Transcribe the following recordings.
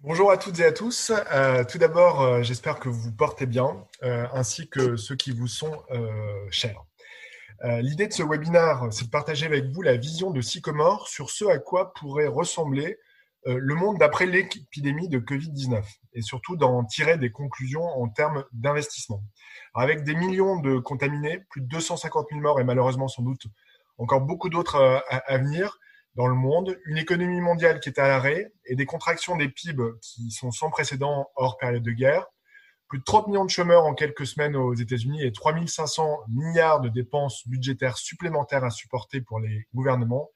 Bonjour à toutes et à tous. Euh, tout d'abord, euh, j'espère que vous vous portez bien, euh, ainsi que ceux qui vous sont chers. L'idée de ce webinaire, c'est de partager avec vous la vision de Sycomore sur ce à quoi pourrait ressembler le monde d'après l'épidémie de Covid-19 et surtout d'en tirer des conclusions en termes d'investissement. Avec des millions de contaminés, plus de 250 000 morts et malheureusement sans doute encore beaucoup d'autres à venir, dans le monde, une économie mondiale qui est à l'arrêt et des contractions des PIB qui sont sans précédent hors période de guerre, plus de 30 millions de chômeurs en quelques semaines aux États-Unis et 3500 milliards de dépenses budgétaires supplémentaires à supporter pour les gouvernements,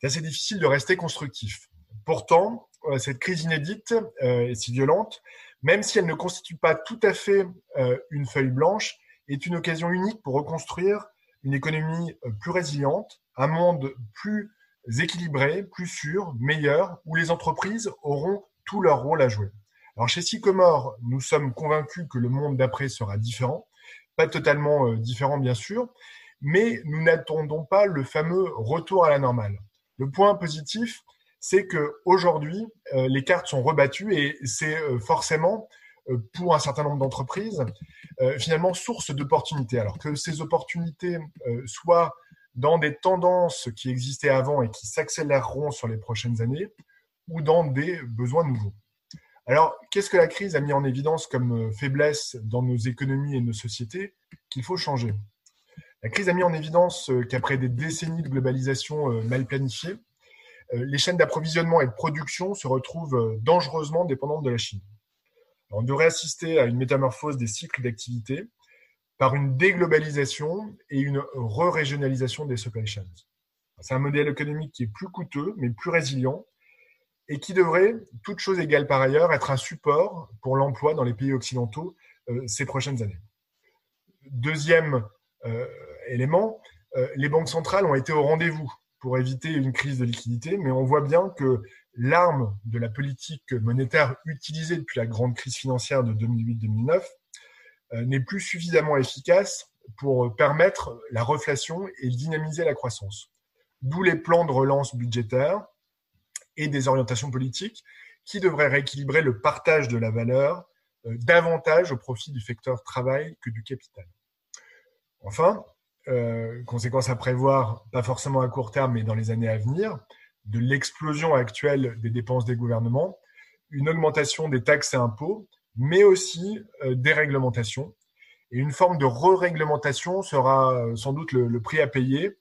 c'est assez difficile de rester constructif. Pourtant, euh, cette crise inédite euh, et si violente, même si elle ne constitue pas tout à fait euh, une feuille blanche, est une occasion unique pour reconstruire une économie plus résiliente, un monde plus équilibrés, plus sûrs, meilleurs, où les entreprises auront tout leur rôle à jouer. Alors chez Sycomore, nous sommes convaincus que le monde d'après sera différent, pas totalement euh, différent bien sûr, mais nous n'attendons pas le fameux retour à la normale. Le point positif, c'est que aujourd'hui, euh, les cartes sont rebattues et c'est euh, forcément pour un certain nombre d'entreprises finalement source d'opportunités. Alors que ces opportunités soient dans des tendances qui existaient avant et qui s'accéléreront sur les prochaines années, ou dans des besoins nouveaux. Alors, qu'est-ce que la crise a mis en évidence comme faiblesse dans nos économies et nos sociétés qu'il faut changer? La crise a mis en évidence qu'après des décennies de globalisation euh, mal planifiée, euh, les chaînes d'approvisionnement et de production se retrouvent euh, dangereusement dépendantes de la Chine. on devrait assister à une métamorphose des cycles d'activité par une déglobalisation et une re-régionalisation des supply chains. C'est un modèle économique qui est plus coûteux, mais plus résilient, et qui devrait, toute chose égale par ailleurs, être un support pour l'emploi dans les pays occidentaux euh, ces prochaines années. Deuxième euh, élément, euh, les banques centrales ont été au rendez-vous pour éviter une crise de liquidité, mais on voit bien que l'arme de la politique monétaire utilisée depuis la grande crise financière de 2008-2009 euh, n'est plus suffisamment efficace pour permettre la reflation et dynamiser la croissance. D'où les plans de relance budgétaire et des orientations politiques qui devraient rééquilibrer le partage de la valeur euh, davantage au profit du facteur travail que du capital. Enfin, euh, conséquence à prévoir, pas forcément à court terme, mais dans les années à venir, de l'explosion actuelle des dépenses des gouvernements, une augmentation des taxes et impôts mais aussi euh, des réglementations. Et une forme de re-réglementation sera euh, sans doute le, prix à payer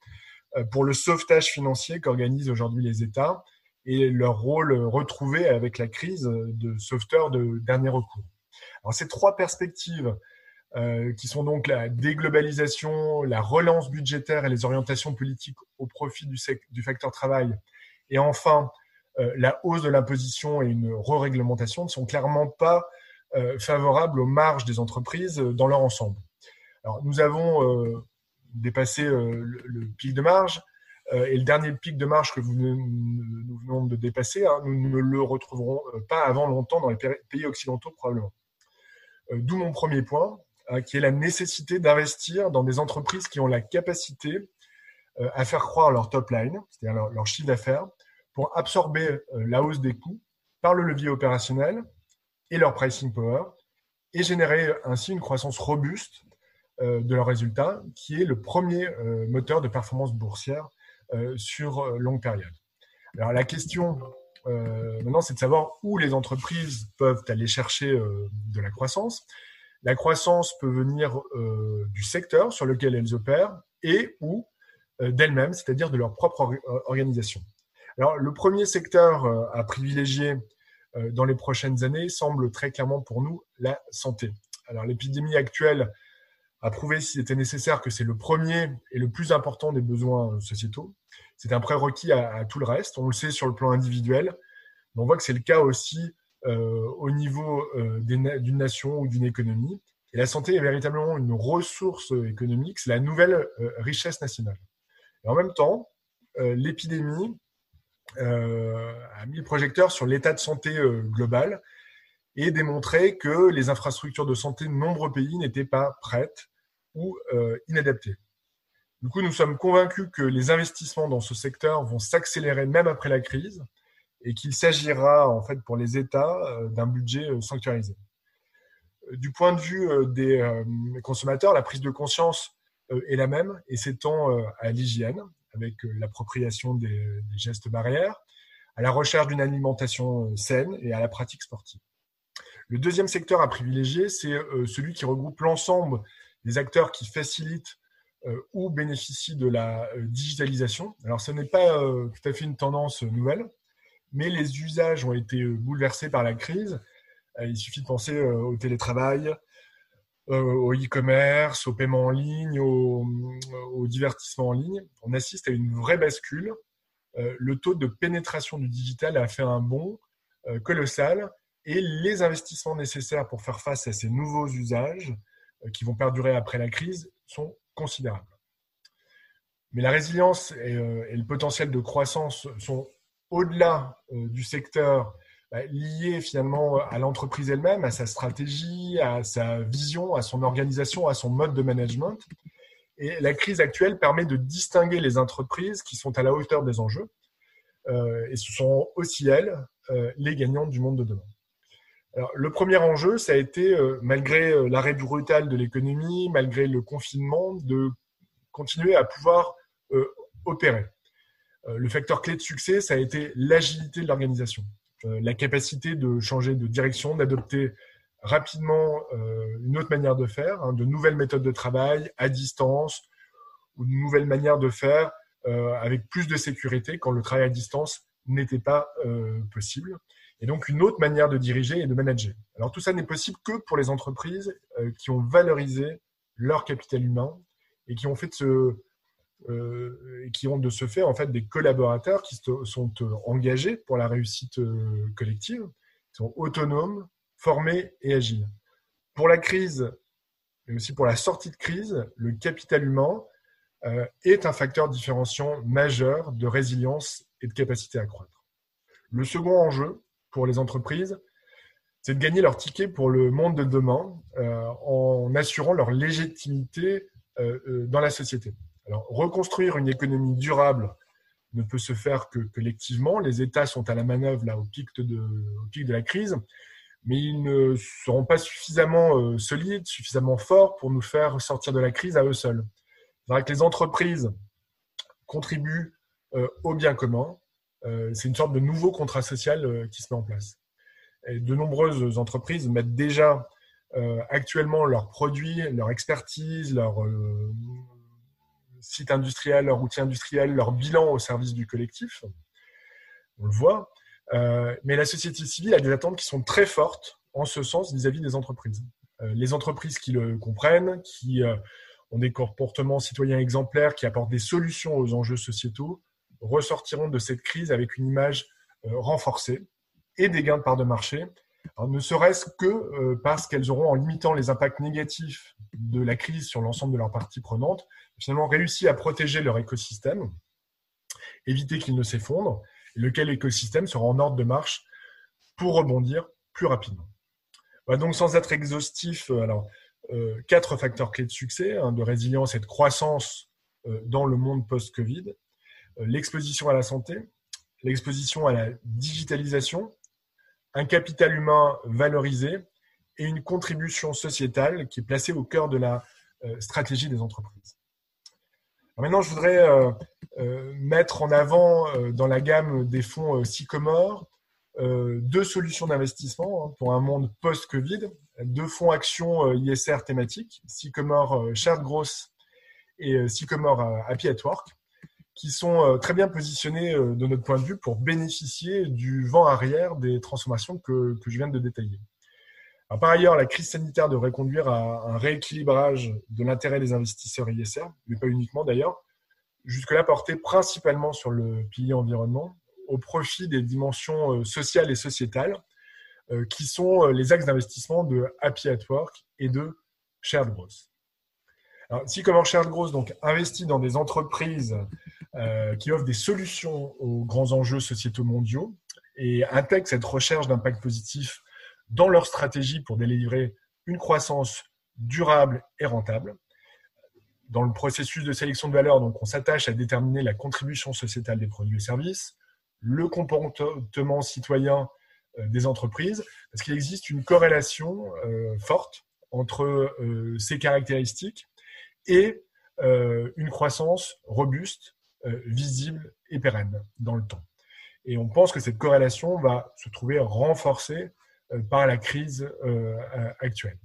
euh, pour le sauvetage financier qu'organisent aujourd'hui les États et leur rôle retrouvé avec la crise de sauveteur de dernier recours. Alors ces trois perspectives qui sont donc la déglobalisation, la relance budgétaire et les orientations politiques au profit du, du facteur travail, et enfin la hausse de l'imposition et une re-réglementation ne sont clairement pas euh, favorable aux marges des entreprises euh, dans leur ensemble. Alors, nous avons euh, dépassé le, pic de marge et le dernier pic de marge que nous venons de dépasser, hein, nous ne le retrouverons pas avant longtemps dans les pays occidentaux probablement. D'où mon premier point, hein, qui est la nécessité d'investir dans des entreprises qui ont la capacité à faire croire leur top line, c'est-à-dire leur, chiffre d'affaires, pour absorber la hausse des coûts par le levier opérationnel et leur pricing power et générer ainsi une croissance robuste euh, de leurs résultats, qui est le premier euh, moteur de performance boursière euh, sur longue période. Alors la question maintenant, c'est de savoir où les entreprises peuvent aller chercher de la croissance. La croissance peut venir du secteur sur lequel elles opèrent et ou d'elles-mêmes, c'est-à-dire de leur propre organisation. Alors le premier secteur à privilégier dans les prochaines années semble très clairement pour nous la santé. Alors l'épidémie actuelle a prouvé s'il était nécessaire que c'est le premier et le plus important des besoins sociétaux. C'est un prérequis à, tout le reste. On le sait sur le plan individuel, mais on voit que c'est le cas aussi euh, au niveau euh, d'une nation ou d'une économie. Et la santé est véritablement une ressource économique, c'est la nouvelle richesse nationale. Et en même temps, l'épidémie euh, a mis le projecteur sur l'état de santé euh, global et démontré que les infrastructures de santé de nombreux pays n'étaient pas prêtes ou euh, inadaptées. Du coup, nous sommes convaincus que les investissements dans ce secteur vont s'accélérer même après la crise et qu'il s'agira en fait pour les États d'un budget sanctuarisé. Du point de vue des consommateurs, la prise de conscience est la même et s'étend à l'hygiène avec l'appropriation des, gestes barrières, à la recherche d'une alimentation saine et à la pratique sportive. Le deuxième secteur à privilégier, c'est celui qui regroupe l'ensemble des acteurs qui facilitent euh, ou bénéficient de la euh, digitalisation. Alors, ce n'est pas euh, tout à fait une tendance nouvelle, mais les usages ont été bouleversés par la crise. Il suffit de penser au télétravail, au e-commerce, au paiement en ligne, au, divertissement en ligne. On assiste à une vraie bascule. Le taux de pénétration du digital a fait un bond colossal et les investissements nécessaires pour faire face à ces nouveaux usages qui vont perdurer après la crise sont considérable. Mais la résilience euh, et, le potentiel de croissance sont au-delà euh, du secteur bah, liés finalement à l'entreprise elle-même, à sa stratégie, à sa vision, à son organisation, à son mode de management. Et la crise actuelle permet de distinguer les entreprises qui sont à la hauteur des enjeux. Euh, et ce sont aussi elles les gagnantes du monde de demain. Alors, le premier enjeu, ça a été, euh, malgré euh, l'arrêt brutal de l'économie, malgré le confinement, de continuer à pouvoir euh, opérer. le facteur clé de succès, ça a été l'agilité de l'organisation, la capacité de changer de direction, d'adopter rapidement une autre manière de faire, hein, de nouvelles méthodes de travail à distance ou de nouvelles manières de faire avec plus de sécurité quand le travail à distance n'était pas possible et donc une autre manière de diriger et de manager. Alors tout ça n'est possible que pour les entreprises euh, qui ont valorisé leur capital humain et qui ont fait de ce, euh, qui ont de ce fait en fait des collaborateurs qui sont euh, engagés pour la réussite collective, qui sont autonomes, formés et agiles. Pour la crise, mais aussi pour la sortie de crise, le capital humain est un facteur différenciant majeur de résilience et de capacité à croître. Le second enjeu, pour les entreprises, c'est de gagner leur ticket pour le monde de demain euh, en assurant leur légitimité euh, euh, dans la société. Alors, reconstruire une économie durable ne peut se faire que collectivement. Les États sont à la manœuvre là au pic de, la crise, mais ils ne seront pas suffisamment solides, suffisamment forts pour nous faire sortir de la crise à eux seuls. Il faudra que les entreprises contribuent au bien commun, euh, c'est une sorte de nouveau contrat social euh, qui se met en place. de nombreuses entreprises mettent déjà euh, actuellement leurs produits, leur expertise, leur site industriel, leur outil industriel, leur bilan au service du collectif. On le voit. mais la société civile a des attentes qui sont très fortes en ce sens vis-à-vis des entreprises. les entreprises qui le comprennent, qui ont des comportements citoyens exemplaires, qui apportent des solutions aux enjeux sociétaux, ressortiront de cette crise avec une image euh, renforcée et des gains de part de marché, ne serait-ce que euh, parce qu'elles auront, en limitant les impacts négatifs de la crise sur l'ensemble de leurs parties prenantes, finalement réussi à protéger leur écosystème, éviter qu'il ne s'effondre, lequel écosystème sera en ordre de marche pour rebondir plus rapidement. donc sans être exhaustif, euh, alors quatre facteurs clés de succès, hein, de résilience et de croissance dans le monde post-Covid. Euh, l'exposition à la santé, l'exposition à la digitalisation, un capital humain valorisé et une contribution sociétale qui est placée au cœur de la euh, stratégie des entreprises. maintenant, je voudrais euh, mettre en avant dans la gamme des fonds Sycomore deux solutions d'investissement hein, pour un monde post-Covid, deux fonds actions ISR thématiques, Sycomore Shared Growth et Sycomore Happy at Work qui sont euh, très bien positionnés euh, de notre point de vue pour bénéficier du vent arrière des transformations que, que je viens de détailler. par ailleurs, la crise sanitaire devrait conduire à un rééquilibrage de l'intérêt des investisseurs ISR, mais pas uniquement d'ailleurs, jusque-là porté principalement sur le pilier environnement, au profit des dimensions euh, sociales et sociétales, qui sont les axes d'investissement de Happy at Work et de Shared Growth. Alors, si comme Shared Growth donc, investit dans des entreprises qui offre des solutions aux grands enjeux sociétaux mondiaux et intègre cette recherche d'impact positif dans leur stratégie pour délivrer une croissance durable et rentable. Dans le processus de sélection de valeur, donc, on s'attache à déterminer la contribution sociétale des produits et services, le comportement citoyen des entreprises, parce qu'il existe une corrélation forte entre ces caractéristiques et une croissance robuste, visible et pérenne dans le temps. Et on pense que cette corrélation va se trouver renforcée par la crise actuelle.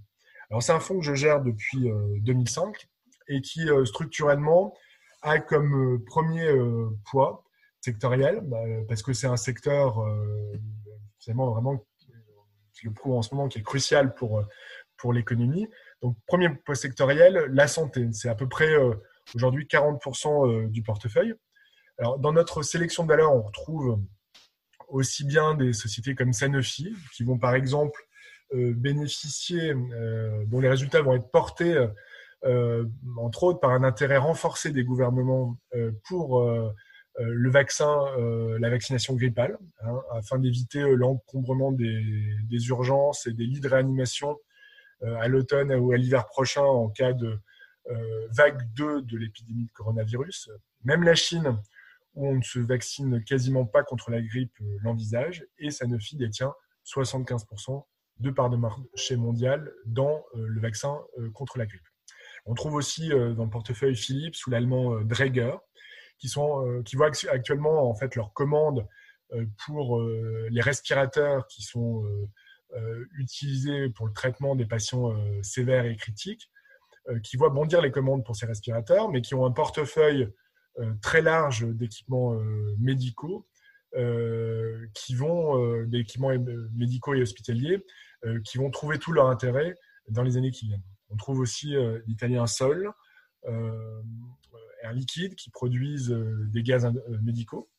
Alors c'est un fonds que je gère depuis 2005 et qui structurellement a comme premier poids sectoriel, bah, parce que c'est un secteur vraiment, vraiment le prouve en ce moment, qui est crucial pour, pour l'économie. Donc, premier poids sectoriel, la santé. C'est à peu près aujourd'hui 40% du portefeuille. Alors, dans notre sélection de valeurs, on retrouve aussi bien des sociétés comme Sanofi, qui vont par exemple euh, bénéficier, euh, dont les résultats vont être portés, euh, entre autres, par un intérêt renforcé des gouvernements pour le vaccin, la vaccination grippale, hein, afin d'éviter l'encombrement des, des, urgences et des lits de réanimation à l'automne ou à l'hiver prochain en cas de vague 2 de l'épidémie de coronavirus. Même la Chine où on ne se vaccine quasiment pas contre la grippe, euh, l'envisage, et Sanofi détient 75% de part de marché mondial dans euh, le vaccin euh, contre la grippe. On trouve aussi dans le portefeuille Philips ou l'allemand Dräger, qui, sont, qui voient actuellement en fait leurs commandes pour les respirateurs qui sont utilisés pour le traitement des patients sévères et critiques, qui voient bondir les commandes pour ces respirateurs, mais qui ont un portefeuille euh, très large d'équipements euh, médicaux euh, qui vont, d'équipements médicaux et hospitaliers, qui vont trouver tout leur intérêt dans les années qui viennent. On trouve aussi l'italien Sol, Air Liquide, qui produisent des gaz médicaux.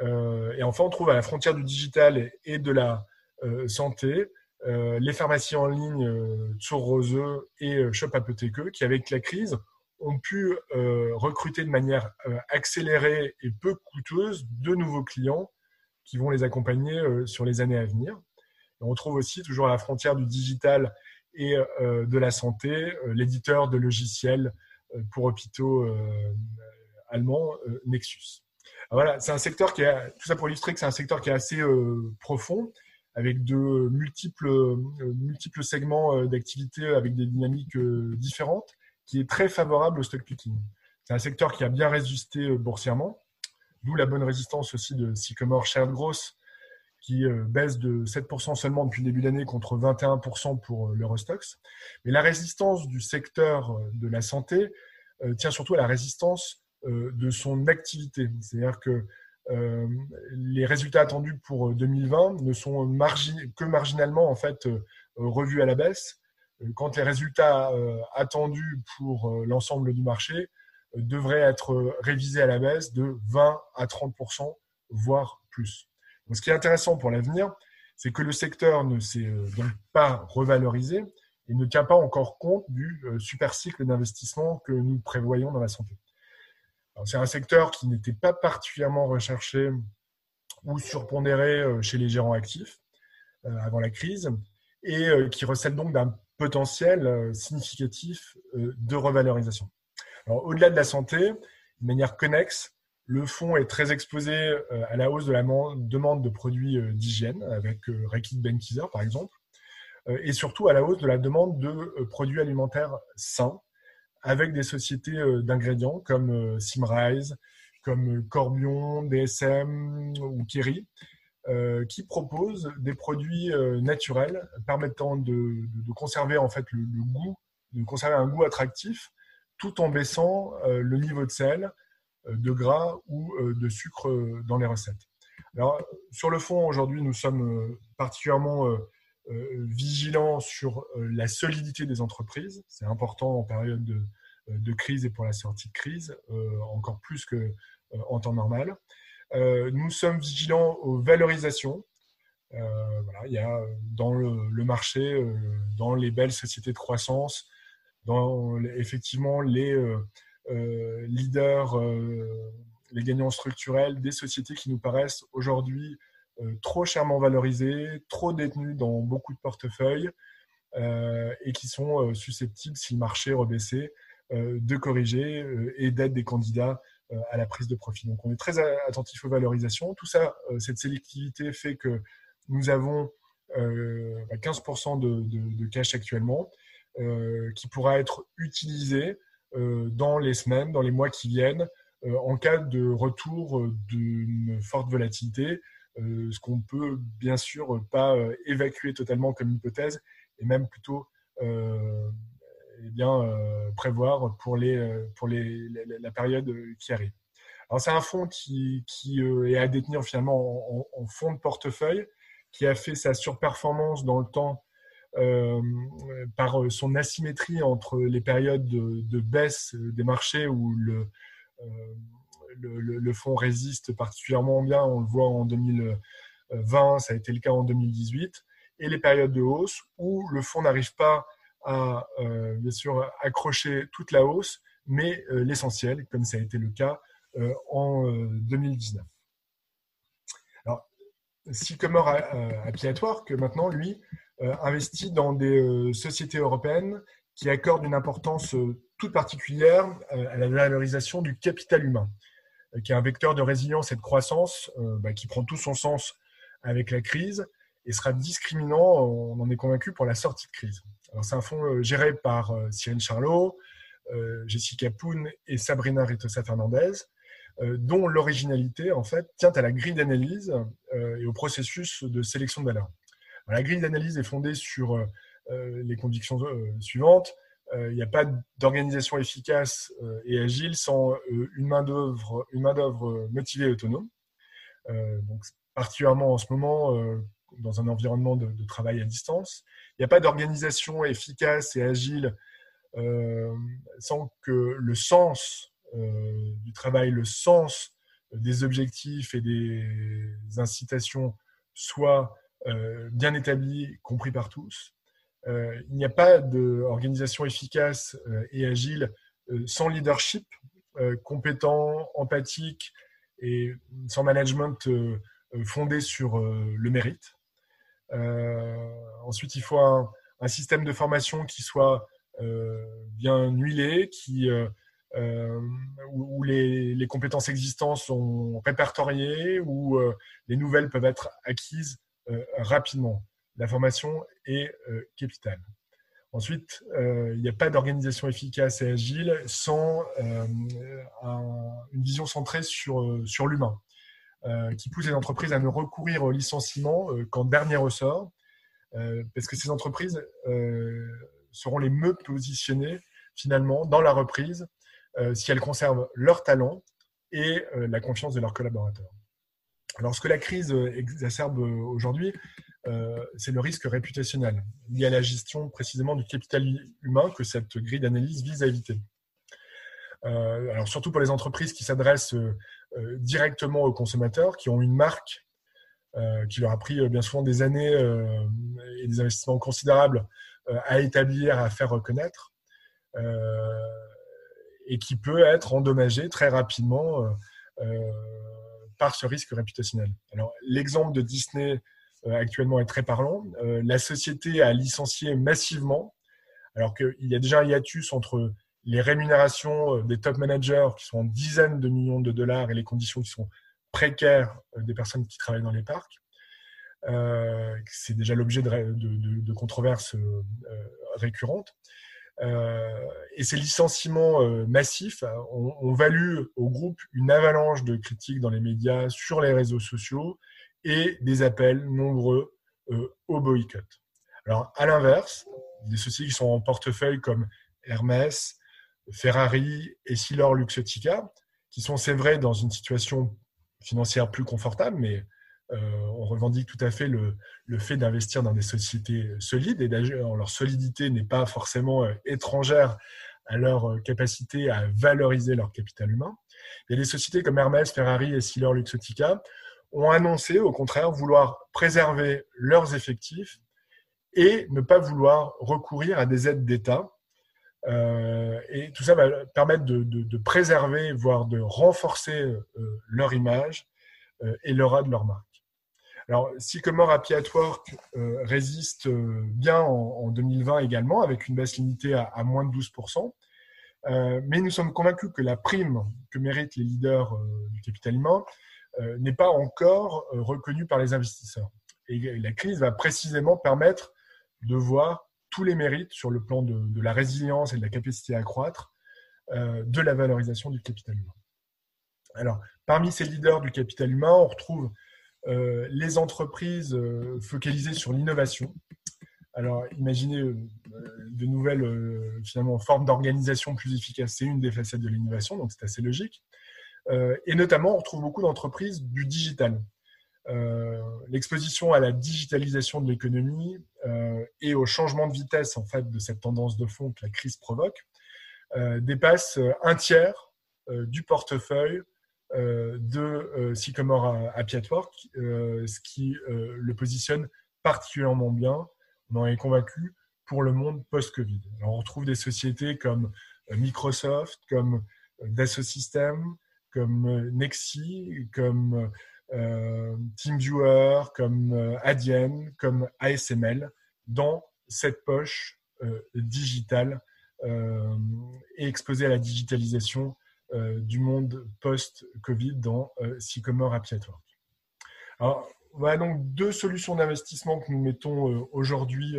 et enfin, on trouve à la frontière du digital et de la santé les pharmacies en ligne Zur Rose et Apotheke, qui avec la crise ont pu euh, recruter de manière euh, accélérée et peu coûteuse de nouveaux clients qui vont les accompagner euh, sur les années à venir. on trouve aussi toujours à la frontière du digital et de la santé l'éditeur de logiciels pour hôpitaux allemands Nexus. voilà, c'est un secteur qui est tout ça pour illustrer que c'est un secteur qui est assez profond avec de multiples multiples segments d'activité avec des dynamiques différentes qui est très favorable au stock picking. C'est un secteur qui a bien résisté euh, boursièrement, d'où la bonne résistance aussi de Sycomore Shared Growth, qui euh, baisse de 7% seulement depuis le début de l'année contre 21% pour euh, l'Eurostox. Mais la résistance du secteur de la santé tient surtout à la résistance de son activité. C'est-à-dire que les résultats attendus pour 2020 ne sont que marginalement en fait revus à la baisse quand les résultats euh, attendus pour euh, l'ensemble du marché euh, devraient être révisés à la baisse de 20 à 30 voire plus. Ce qui est intéressant pour l'avenir, c'est que le secteur ne s'est donc pas revalorisé et ne tient pas encore compte du super cycle d'investissement que nous prévoyons dans la santé. C'est un secteur qui n'était pas particulièrement recherché ou surpondéré chez les gérants actifs avant la crise et qui recèle donc d'un potentiel euh, significatif euh, de revalorisation. au-delà de la santé, de manière connexe, le fonds est très exposé euh, à la hausse de la demande de produits d'hygiène, avec Rekit Benkiser par exemple, et surtout à la hausse de la demande de produits alimentaires sains, avec des sociétés d'ingrédients comme Simrise, comme Corbion, DSM ou Kerry, euh, qui propose des produits euh, naturels permettant de, conserver en fait le, goût, de conserver un goût attractif, tout en baissant euh, le niveau de sel, de gras ou de sucre dans les recettes. Alors, sur le fond, aujourd'hui, nous sommes particulièrement vigilants sur la solidité des entreprises. C'est important en période de, de, crise et pour la sortie de crise, encore plus qu'en temps normal. Euh, nous sommes vigilants aux valorisations. Euh, il y a dans le, marché, euh, dans les belles sociétés de croissance, dans effectivement les leaders, les gagnants structurels, des sociétés qui nous paraissent aujourd'hui trop chèrement valorisées, trop détenues dans beaucoup de portefeuilles et qui sont susceptibles, si le marché rebaissait, de corriger et d'être des candidats à la prise de profit. Donc, on est très attentif aux valorisations. Tout ça, cette sélectivité fait que nous avons 15% bah, de, cash actuellement qui pourra être utilisé dans les semaines, dans les mois qui viennent, en cas de retour d'une forte volatilité, ce qu'on peut bien sûr pas évacuer totalement comme hypothèse, et même plutôt eh bien, prévoir pour, les, pour les, la, période qui arrive. Alors c'est un fonds qui, qui est à détenir finalement en, fonds de portefeuille, qui a fait sa surperformance dans le temps euh, par son asymétrie entre les périodes de, baisse des marchés où le, euh, le, fonds résiste particulièrement bien, on le voit en 2020, ça a été le cas en 2018, et les périodes de hausse où le fonds n'arrive pas à euh, bien sûr accrocher toute la hausse, mais l'essentiel, comme ça a été le cas en 2019. Sycomore Appiatoire, que maintenant, lui, euh, investit dans des euh, sociétés européennes qui accordent une importance euh, toute particulière à la valorisation du capital humain, qui est un vecteur de résilience et de croissance bah, qui prend tout son sens avec la crise et sera discriminant, on en est convaincu, pour la sortie de crise. c'est un fonds géré par Cyril Charlot, Jessica Poon et Sabrina Ritosa Fernandez, euh, dont l'originalité en fait tient à la grille d'analyse euh, et au processus de sélection de valeur. La grille d'analyse est fondée sur euh, les convictions suivantes. Il n'y a pas d'organisation efficace et agile sans une main-d'œuvre main motivée et autonome. donc, particulièrement en ce moment, dans un environnement de, travail à distance. Il n'y a pas d'organisation efficace et agile sans que le sens euh, du travail, le sens des objectifs et des incitations soit euh, bien établi, compris par tous. Euh, il n'y a pas d'organisation efficace et agile sans leadership compétent, empathique et sans management fondé sur le mérite. ensuite, il faut un, système de formation qui soit bien huilé, euh, où, les, compétences existantes sont répertoriées, où euh, les nouvelles peuvent être acquises euh, rapidement. La formation est capitale. Ensuite, il n'y a pas d'organisation efficace et agile sans une vision centrée sur, sur l'humain, qui pousse les entreprises à ne recourir au licenciement qu'en dernier ressort, parce que ces entreprises seront les mieux positionnées finalement dans la reprise euh, si elles conservent leur talent et euh, la confiance de leurs collaborateurs. Alors, ce que la crise exacerbe aujourd'hui, euh, c'est le risque réputationnel lié à la gestion précisément du capital humain que cette grille d'analyse vise à éviter. alors, surtout pour les entreprises qui s'adressent directement aux consommateurs, qui ont une marque qui leur a pris bien souvent des années et des investissements considérables à établir, à faire reconnaître et qui peut être endommagé très rapidement euh, euh, par ce risque réputationnel. Alors, l'exemple de Disney euh, actuellement est très parlant. la société a licencié massivement, alors qu'il y a déjà un hiatus entre les rémunérations des top managers qui sont en dizaines de millions de dollars et les conditions qui sont précaires des personnes qui travaillent dans les parcs. c'est déjà l'objet de, controverses récurrentes. Euh, et ces licenciements euh, massifs ont, valu au groupe une avalanche de critiques dans les médias, sur les réseaux sociaux et des appels nombreux euh, au boycott. Alors, à l'inverse, des sociétés qui sont en portefeuille comme Hermès, Ferrari et Silor Luxottica, qui sont, c'est vrai, dans une situation financière plus confortable, mais euh, on revendique tout à fait le, fait d'investir dans des sociétés solides et d'ailleurs leur solidité n'est pas forcément euh, étrangère à leur capacité à valoriser leur capital humain. Et les sociétés comme Hermès, Ferrari et Silor Luxottica ont annoncé au contraire vouloir préserver leurs effectifs et ne pas vouloir recourir à des aides d'État. et tout ça va permettre de, préserver, voire de renforcer leur image et l'aura de leur marque. Alors, Sycomore Happy at Work euh, résiste euh, bien en, 2020 également, avec une baisse limitée à, moins de 12%. mais nous sommes convaincus que la prime que méritent les leaders du capital humain n'est pas encore reconnue par les investisseurs. Et la crise va précisément permettre de voir tous les mérites sur le plan de, la résilience et de la capacité à croître de la valorisation du capital humain. Alors, parmi ces leaders du capital humain, on retrouve euh, les entreprises euh, focalisées sur l'innovation. Alors, imaginez euh, de nouvelles finalement formes d'organisation plus efficaces, c'est une des facettes de l'innovation, donc c'est assez logique. Et notamment, on retrouve beaucoup d'entreprises du digital. L'exposition à la digitalisation de l'économie et au changement de vitesse en fait de cette tendance de fond que la crise provoque dépasse un tiers du portefeuille euh, de euh, Sycomore à, à euh, ce qui le positionne particulièrement bien. On en est convaincu pour le monde post-Covid. On retrouve des sociétés comme Microsoft, comme Dassault Systèmes, comme Nexi, comme TeamViewer, comme Adyen, comme ASML dans cette poche digitale et exposée à la digitalisation euh, du monde post-Covid dans euh, Sycomore Happy Alors, voilà donc deux solutions d'investissement que nous mettons euh, aujourd'hui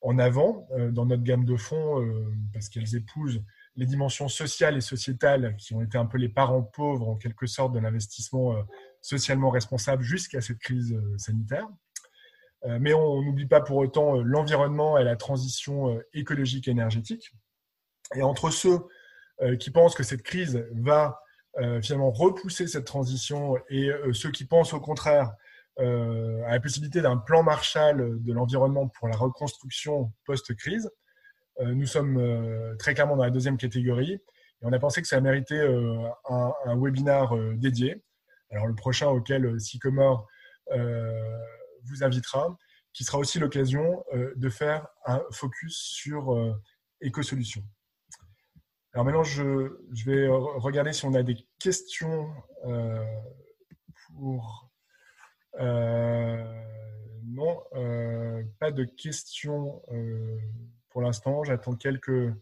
en avant dans notre gamme de fonds parce qu'elles épousent les dimensions sociales et sociétales qui ont été un peu les parents pauvres en quelque sorte de l'investissement socialement responsable jusqu'à cette crise sanitaire. Mais on n'oublie pas pour autant l'environnement et la transition écologique et énergétique. Et entre ceux euh, qui pensent que cette crise va euh, finalement repousser cette transition et euh, ceux qui pensent au contraire à la possibilité d'un plan Marshall de l'environnement pour la reconstruction post-crise. Nous sommes très clairement dans la deuxième catégorie et on a pensé que ça méritait un, un webinaire dédié. Alors le prochain auquel Sycomore vous invitera, qui sera aussi l'occasion de faire un focus sur éco-solutions. Alors maintenant, je, vais regarder si on a des questions euh, pour... Euh, non, euh, pas de questions pour l'instant. J'attends quelques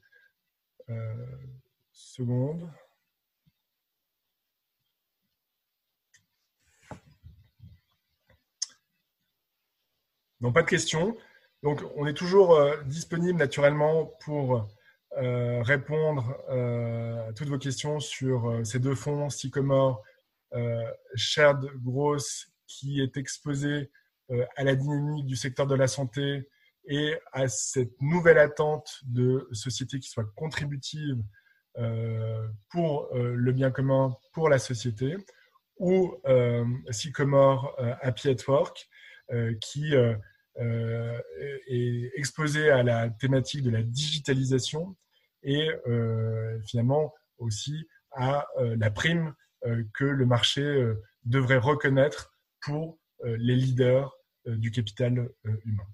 secondes. Non, pas de questions. Donc, on est toujours disponible naturellement pour euh, répondre euh, à toutes vos questions sur euh, ces deux fonds, Sycomore, Shared Growth, qui est exposé à la dynamique du secteur de la santé et à cette nouvelle attente de sociétés qui soient contributives pour le bien commun, pour la société, ou Sycomore Happy at Work, qui est exposé à la thématique de la digitalisation et euh, finalement aussi à euh, la prime euh, que le marché devrait reconnaître pour les leaders du capital humain.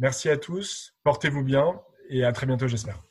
Merci à tous, portez-vous bien et à très bientôt j'espère.